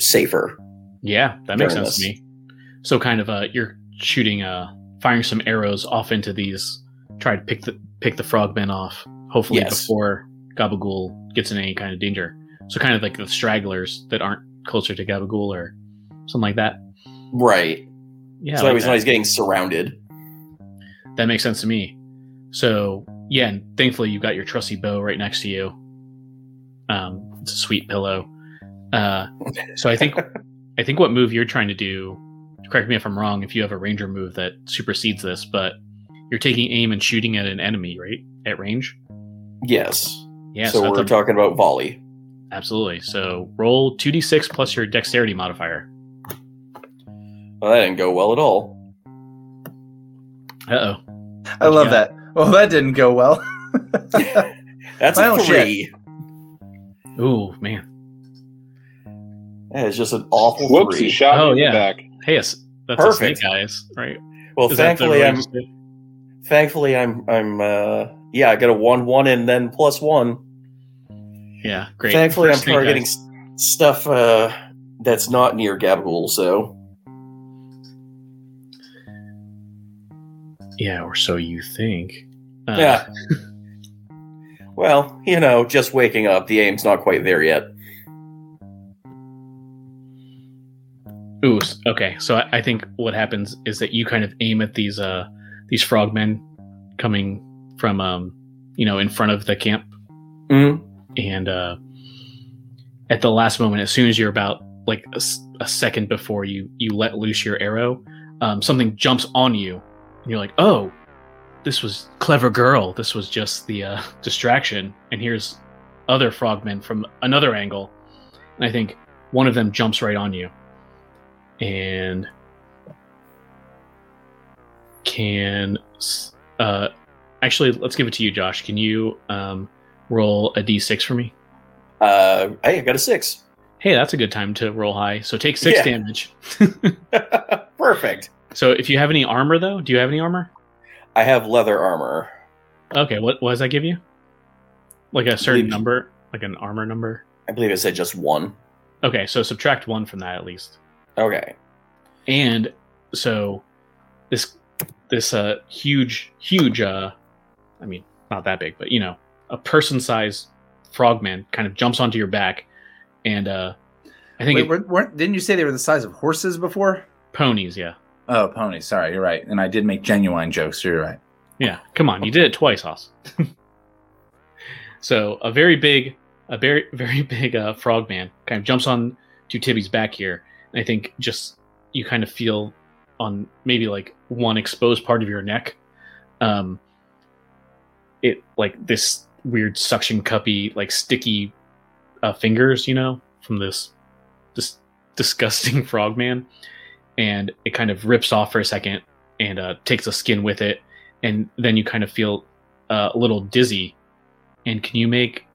safer. yeah that makes sense to me so kind of uh you're shooting uh firing some arrows off into these try to pick the pick the frogmen off hopefully Yes. before gabagool gets in any kind of danger so kind of like the stragglers that aren't closer to gabagool or something like that Right. yeah so like he's getting surrounded. That makes sense to me. So yeah, and thankfully you've got your trusty bow right next to you. Um, it's a sweet pillow. Uh, so I think I think what move you're trying to do. Correct me if I'm wrong. If you have a ranger move that supersedes this, but you're taking aim and shooting at an enemy, right? At range. Yes. Yeah. so that's we're a- talking about volley. absolutely. So roll two d six plus your dexterity modifier. Well, that didn't go well at all. Uh oh. I love Yeah. that. Well, that didn't go well. That's Well, a three. Ooh man. That is just an awful Whoops, he shot Oh, me in yeah. the back. Hey, that's Perfect. a snake eyes, right? Well, Is thankfully, I'm thankfully I'm I'm uh yeah, I got a one one and then plus one. Yeah, great. Thankfully, For I'm targeting eyes. stuff uh that's not near Gabagool. So Yeah, or so you think. Uh, yeah. well, you know, just waking up, the aim's not quite there yet. Ooh. Okay. So I, I think what happens is that you kind of aim at these uh these frogmen coming from um you know in front of the camp, Mm. and uh at the last moment, as soon as you're about like a second before you you let loose your arrow, um, something jumps on you, and you're like, oh. This was clever girl. This was just the uh, distraction, and here's other frogmen from another angle, and I think one of them jumps right on you, and can uh actually let's give it to you josh can you um roll a d6 for me Uh, hey, I got a six. hey, that's a good time to roll high. So take six Yeah. damage. Perfect. So if you have any armor though, do you have any armor? I have leather armor. Okay, what, what does that give you? Like a certain believe- number, like an armor number. I believe it said just one. Okay, so subtract one from that at least. Okay. And so this this uh huge huge uh I mean not that big, but you know, a person sized frogman kind of jumps onto your back and uh I think Wait, it, weren't, weren't, didn't you say they were the size of horses before? ponies, yeah. Oh, ponies. Sorry, you're right. And I did make genuine jokes. so You're right. Yeah, come on, you did it twice, Hoss. so a very big, a very very big uh, frogman kind of jumps on to Tibby's back here, and I think just you kind of feel on maybe like one exposed part of your neck, um, it like this weird suction cuppy like sticky uh, fingers, you know, from this this disgusting frogman, and it kind of rips off for a second and uh, takes the skin with it and then you kind of feel uh, a little dizzy. And can you make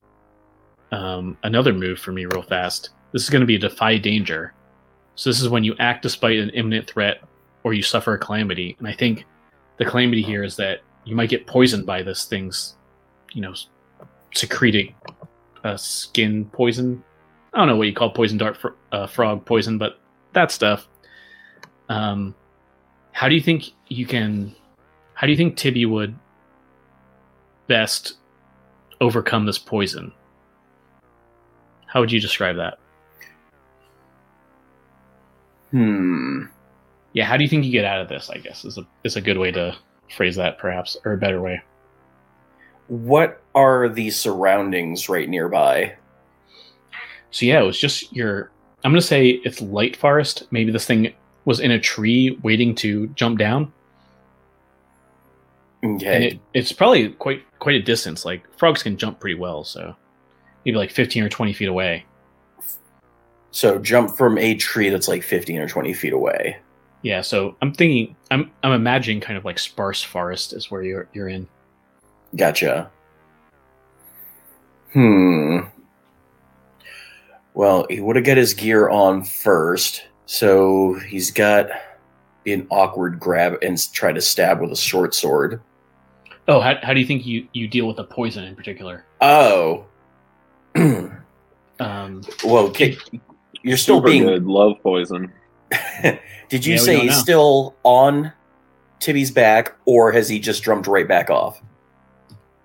um, another move for me real fast? This is going to be a defy danger. So this is when you act despite an imminent threat or you suffer a calamity. And I think the calamity here is that you might get poisoned by this thing's, you know, secreting uh, skin poison. I don't know what you call poison dart fr- uh, frog poison, but that stuff. Um, how do you think you can how do you think Tibby would best overcome this poison? How would you describe that? Hmm. Yeah, how do you think you get out of this? I guess is a is a good way to phrase that, perhaps, or a better way. What are the surroundings right nearby? So yeah, it was just your. I'm gonna say it's light forest. Maybe this thing was in a tree waiting to jump down, and Okay. it, it's probably quite quite a distance. Like frogs can jump pretty well, so maybe like 15 or 20 feet away. So jump from a tree that's like 15 or 20 feet away. Yeah, so I'm thinking, I'm I'm imagining kind of like sparse forest is where you're you're in. Gotcha. Hmm. Well, he would have got his gear on first, so he's got an awkward grab and try to stab with a short sword. Oh, how, how do you think you you deal with the poison in particular? Oh. Um, well, ki- you're still Super being. good. Love poison. Did you Yeah, say he's know. still on Tibby's back, or has he just jumped right back off?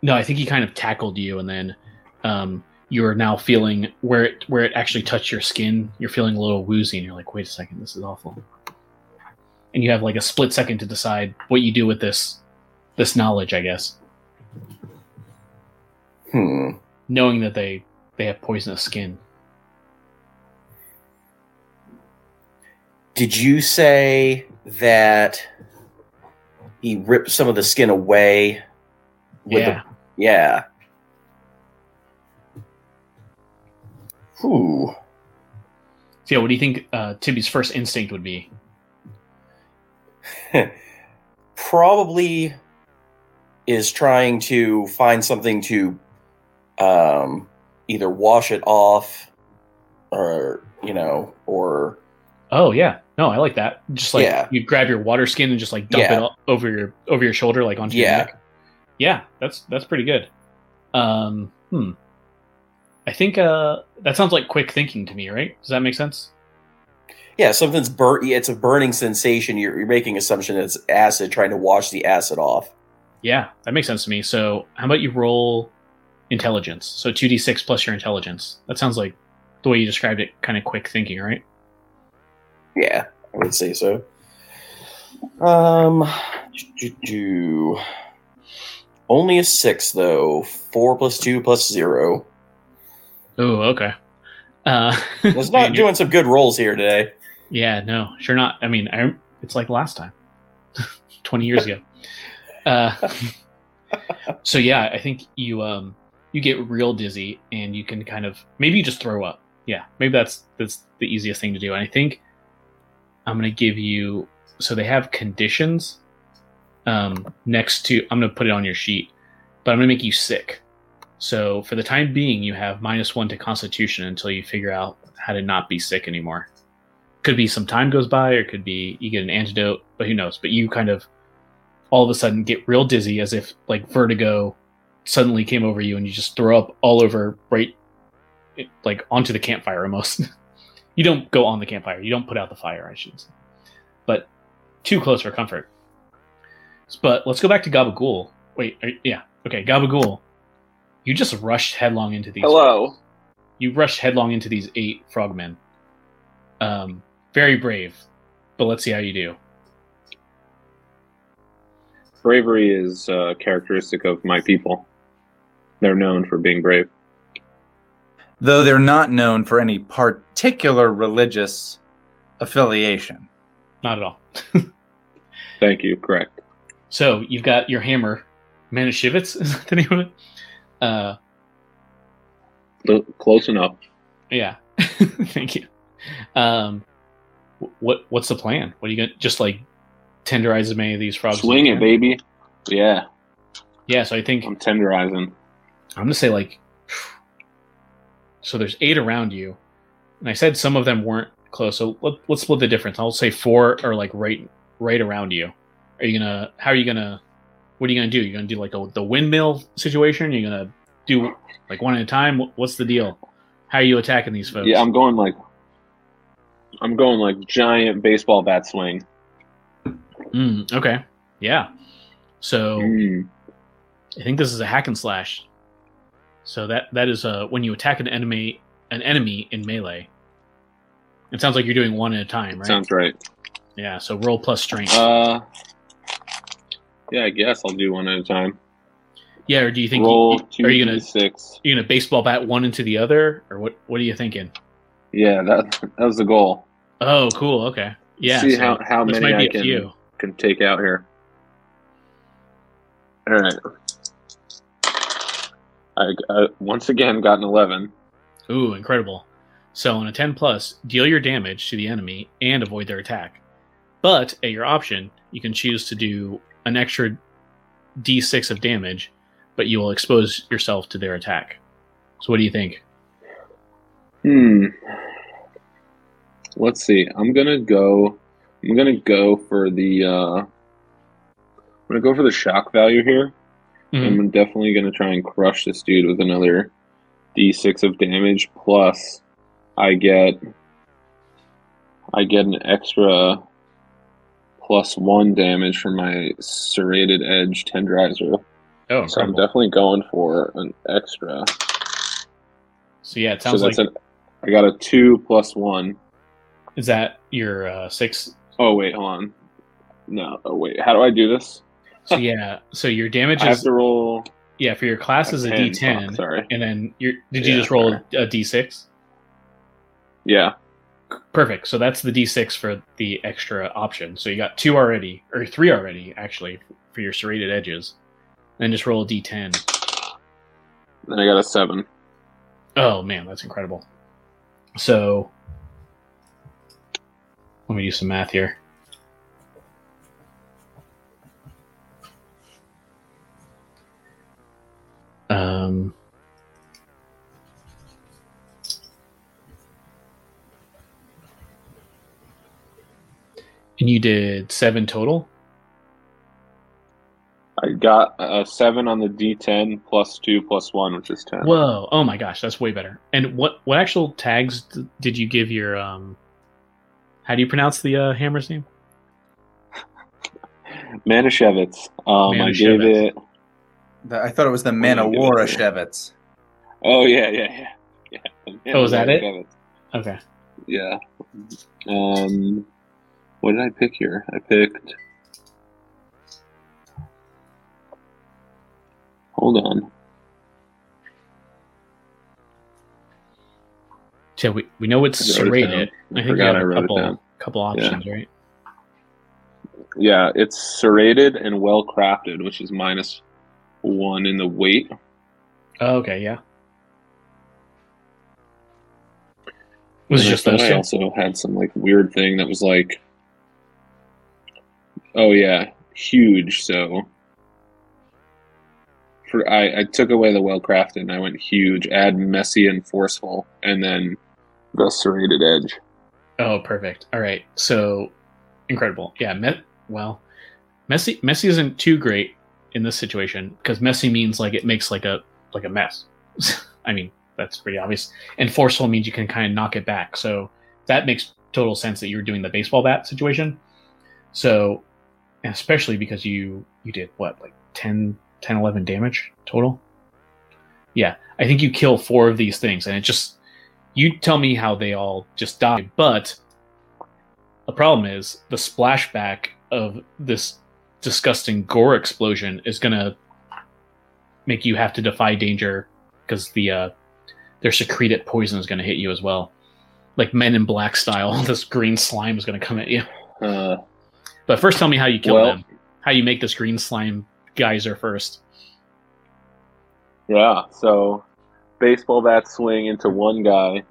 no, I think he kind of tackled you, and then um, you are now feeling where it where it actually touched your skin. You're feeling a little woozy, and you're like, wait a second, this is awful. And you have like a split second to decide what you do with this this knowledge, I guess, Hmm. knowing that they they have poisonous skin. Did you say that he ripped some of the skin away? With yeah. The, yeah. Whew. So yeah, what do you think uh, Tibby's first instinct would be? Probably is trying to find something to um, either wash it off or, you know, or Oh yeah, no, I like that. Just like Yeah. you grab your water skin and just like dump Yeah. it over your over your shoulder, like onto your Yeah. neck. Yeah, that's that's pretty good. Um, hmm. I think uh, that sounds like quick thinking to me, right? Does that make sense? yeah, something's burnt. It's a burning sensation. You're, you're making assumption that it's acid trying to wash the acid off. Yeah, that makes sense to me. So, how about you roll intelligence? So two d six plus your intelligence. That sounds like the way you described it, kind of quick thinking, right? Yeah, I would say so. Um, do- do- only a six though. Four plus two plus zero. Oh, okay. Uh, It's not doing some good rolls here today. Yeah, no, sure not. I mean, I, it's like last time, twenty years ago. Uh, so yeah, I think you um you get real dizzy and you can kind of maybe you just throw up. Yeah, maybe that's that's the easiest thing to do. And I think I'm gonna give you so they have conditions um next to I'm gonna put it on your sheet, but I'm gonna make you sick. So for the time being, you have minus one to Constitution until you figure out how to not be sick anymore. Could be some time goes by, or could be you get an antidote, but who knows? But you kind of all of a sudden get real dizzy, as if like vertigo suddenly came over you, and you just throw up all over right, like onto the campfire almost. you don't go on the campfire. You don't put out the fire, I should say. But too close for comfort. But let's go back to Gabagool. Wait, are, yeah, okay, Gabagool. You just rushed headlong into these. Hello. You rushed headlong into these eight frogmen. Um, very brave, but let's see how you do. Bravery is a characteristic of my people. They're known for being brave. Though they're not known for any particular religious affiliation. Not at all. Thank you. Correct. So you've got your hammer, Manischewitz is that the name of it? Uh, L- Close enough. yeah. Thank you. Um, what what's the plan? What are you gonna just like tenderize as many of these frogs? as Swing it, baby. Yeah, Yeah. So I think I'm tenderizing. I'm gonna say like so there's eight around you, and I said some of them weren't close. So let, let's split the difference. I'll say four are like right right around you. Are you gonna? How are you gonna? What are you gonna do? You're gonna do like a, the windmill situation? You're gonna do like one at a time? What's the deal? How are you attacking these folks? Yeah, I'm going like I'm going like giant baseball bat swing. Mm, okay. Yeah. So Mm. I think this is a hack and slash. So that that is uh, when you attack an enemy an enemy in melee. It sounds like you're doing one at a time, right? Sounds right. Yeah, so roll plus strength. Uh, yeah, I guess I'll do one at a time. yeah, or do you think Roll you, two are you gonna six? you gonna baseball bat one into the other, or what? What are you thinking? Yeah, that that was the goal. Oh, cool. Okay. Yeah. See so how how many I can can take out here. All right. I, I once again got an eleven. Ooh, incredible. So on a 10 plus, deal your damage to the enemy and avoid their attack. But at your option, you can choose to do an extra d6 of damage, but you will expose yourself to their attack. So what do you think? Hmm. Let's see. I'm gonna go. I'm gonna go for the. uh I'm gonna go for the shock value here. Mhm. I'm definitely gonna try and crush this dude with another d6 of damage. Plus, I get. I get an extra plus one damage from my serrated edge tenderizer. Oh, So I'm definitely going for an extra. So yeah, it So sounds like that's an. I got a two plus one. is that your uh, six? Oh wait, hold on. No, oh wait. How do I do this? So yeah, so your damage I have to roll. yeah for your class is a 10. d10, Fuck, sorry. and then your did you Yeah, just roll a d6? Yeah. Perfect. So that's the d6 for the extra option. So you got two already, or three already, actually, for your serrated edges. Then just roll a d10. Then I got a seven. Oh man, that's incredible. So let me do some math here. Um, and you did seven total. I got a seven on the D10 plus two plus one, which is ten. Whoa! Oh my gosh, that's way better. And what what actual tags d- did you give your um? How do you pronounce the uh, hammer's name? Manischewitz. Um, I gave it. The- I thought it was the What did I give it Manowara to? Shevitz. Oh yeah, yeah, yeah. yeah. Oh, is that it? Manischewitz. Okay. Yeah. Um, what did I pick here? I picked. Hold on. So we, we know it's I wrote it serrated. I I think you forgot have I a wrote it couple down. couple options, right? Yeah, it's serrated and well crafted, which is minus one in the weight. Oh, okay, yeah. Was it And just I two? also had some like weird thing that was like, oh yeah, huge. So for I, I took away the well crafted and I went huge. Add messy and forceful, and then the serrated edge. Oh, perfect. All right. So incredible. Yeah. Me- well, messy messy isn't too great in this situation because messy means like it makes like a like a mess. I mean, that's pretty obvious. And forceful means you can kind of knock it back. So that makes total sense that you're doing the baseball bat situation. So, especially because you you did what like 10 10 11 damage total. Yeah, I think you kill four of these things and it just you tell me how they all just die, but the problem is the splashback of this disgusting gore explosion is gonna make you have to defy danger because the uh, their secreted poison is gonna hit you as well, like Men in Black style. This green slime is gonna come at you. Uh, But first, tell me how you kill Well- them. How you make this green slime geyser first. yeah, so baseball bat swing into one guy,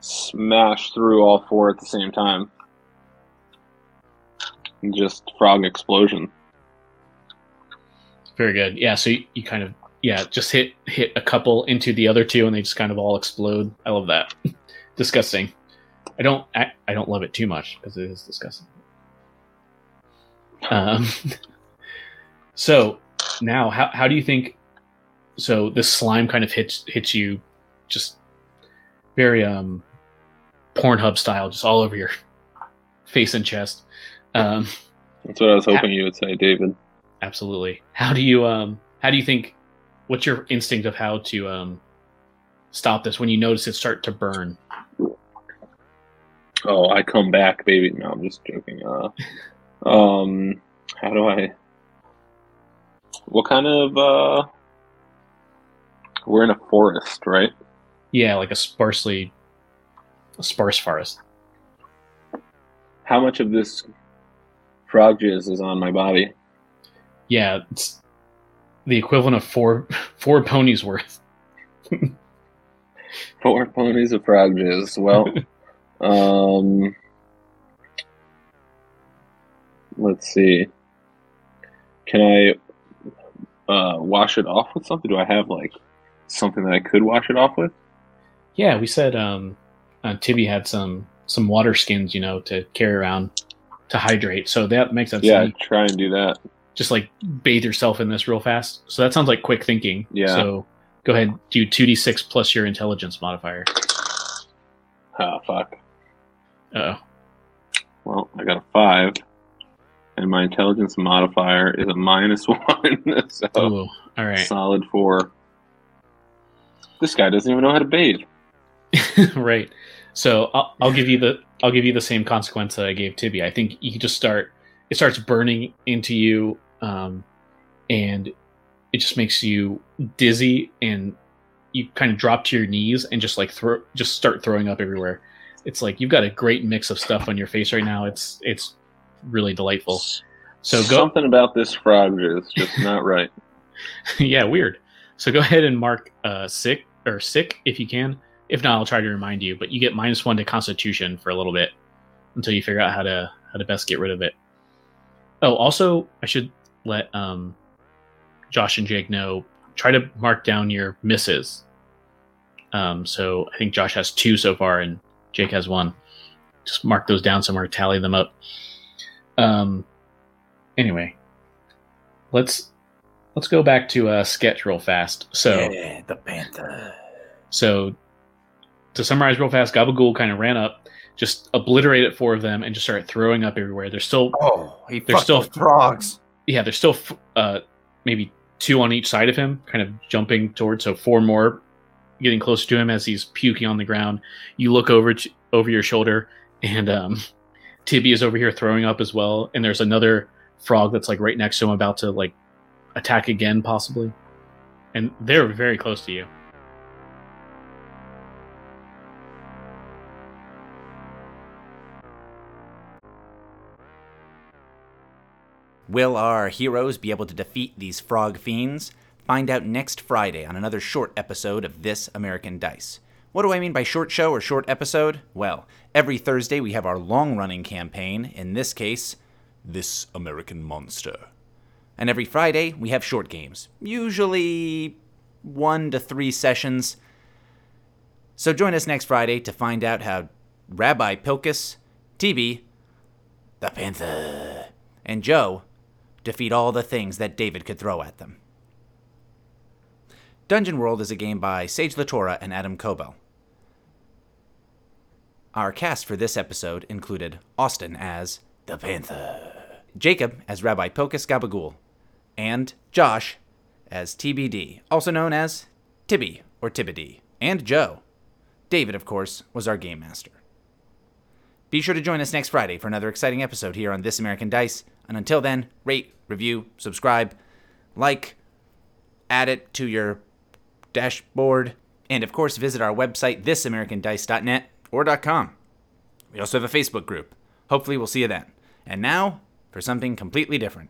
smash through all four at the same time. And just frog explosion. Very good. Yeah. So you, you kind of yeah just hit hit a couple into the other two and they just kind of all explode. I love that. disgusting. I don't I, I don't love it too much because it is disgusting. Um. so now how how do you think? So this slime kind of hits hits you, just very um, Pornhub style, just all over your face and chest. Um, That's what I was hoping you would say, David. Absolutely. How do you um how do you think what's your instinct of how to um stop this when you notice it start to burn? Oh, I come back, baby. No, I'm just joking. Uh, um, how do I? What kind of? uh We're in a forest, right? Yeah, like a sparsely a sparse forest. How much of this frog juice is on my body? Yeah, it's the equivalent of four four ponies worth. Four ponies of frog jizz. Well, um, let's see. Can I uh, wash it off with something? Do I have like something that I could wash it off with? Yeah, we said um uh, Tibby had some some water skins, you know, to carry around to hydrate. So that makes sense. Yeah, try and do that. Just like bathe yourself in this real fast. So that sounds like quick thinking. Yeah. So go ahead, do two d six plus your intelligence modifier. Ah, fuck. Oh, Well, I got a five, and my intelligence modifier is a minus one, so Ooh, all right, solid four. This guy doesn't even know how to bathe. right. So I'll, I'll give you the I'll give you the same consequence that I gave Tibby. I think you just start it starts burning into you, um, and it just makes you dizzy, and you kind of drop to your knees and just like throw just start throwing up everywhere. It's like you've got a great mix of stuff on your face right now. It's it's really delightful. So go Something about this frog is just not right. yeah, weird. So go ahead and mark uh, sick or sick if you can. If not, I'll try to remind you. But you get minus one to Constitution for a little bit until you figure out how to how to best get rid of it. Oh, also, I should let um, Josh and Jake know. Try to mark down your misses. Um, so I think Josh has two so far, and Jake has one. Just mark those down somewhere, tally them up. Um, anyway, let's let's go back to uh, sketch real fast. So. yeah, the panther. So, to summarize real fast, Gabagool kind of ran up, just obliterated four of them, and just started throwing up everywhere. There's still, Oh, he They're still- frogs. Yeah, there's still uh, maybe two on each side of him, kind of jumping towards. So four more, getting closer to him as he's puking on the ground. You look over over your shoulder, and um, Tibby is over here throwing up as well. And there's another frog that's like right next to him, about to like attack again, possibly. And they're very close to you. Will our heroes be able to defeat these frog fiends? Find out next Friday on another short episode of This American Dice. What do I mean by short show or short episode? Well, every Thursday we have our long running campaign, in this case, This American Monster. And every Friday, we have short games, usually one to three sessions. So join us next Friday to find out how Rabbi Pilkus, TB, the Panther, and Joe defeat all the things that David could throw at them. Dungeon World is a game by Sage LaTorra and Adam Koebel. Our cast for this episode included Austin as the Panther, Jacob as Rabbi Pilkus Gabagool, and Josh as Tibby D, also known as Tibby or Tibby, and Joe. David, of course, was our game master. Be sure to join us next Friday for another exciting episode here on This American Dice. And until then, rate, review, subscribe, like, add it to your dashboard, and of course, visit our website, thisamericandice.net or .com. We also have a Facebook group. Hopefully, we'll see you then. And now, for something completely different.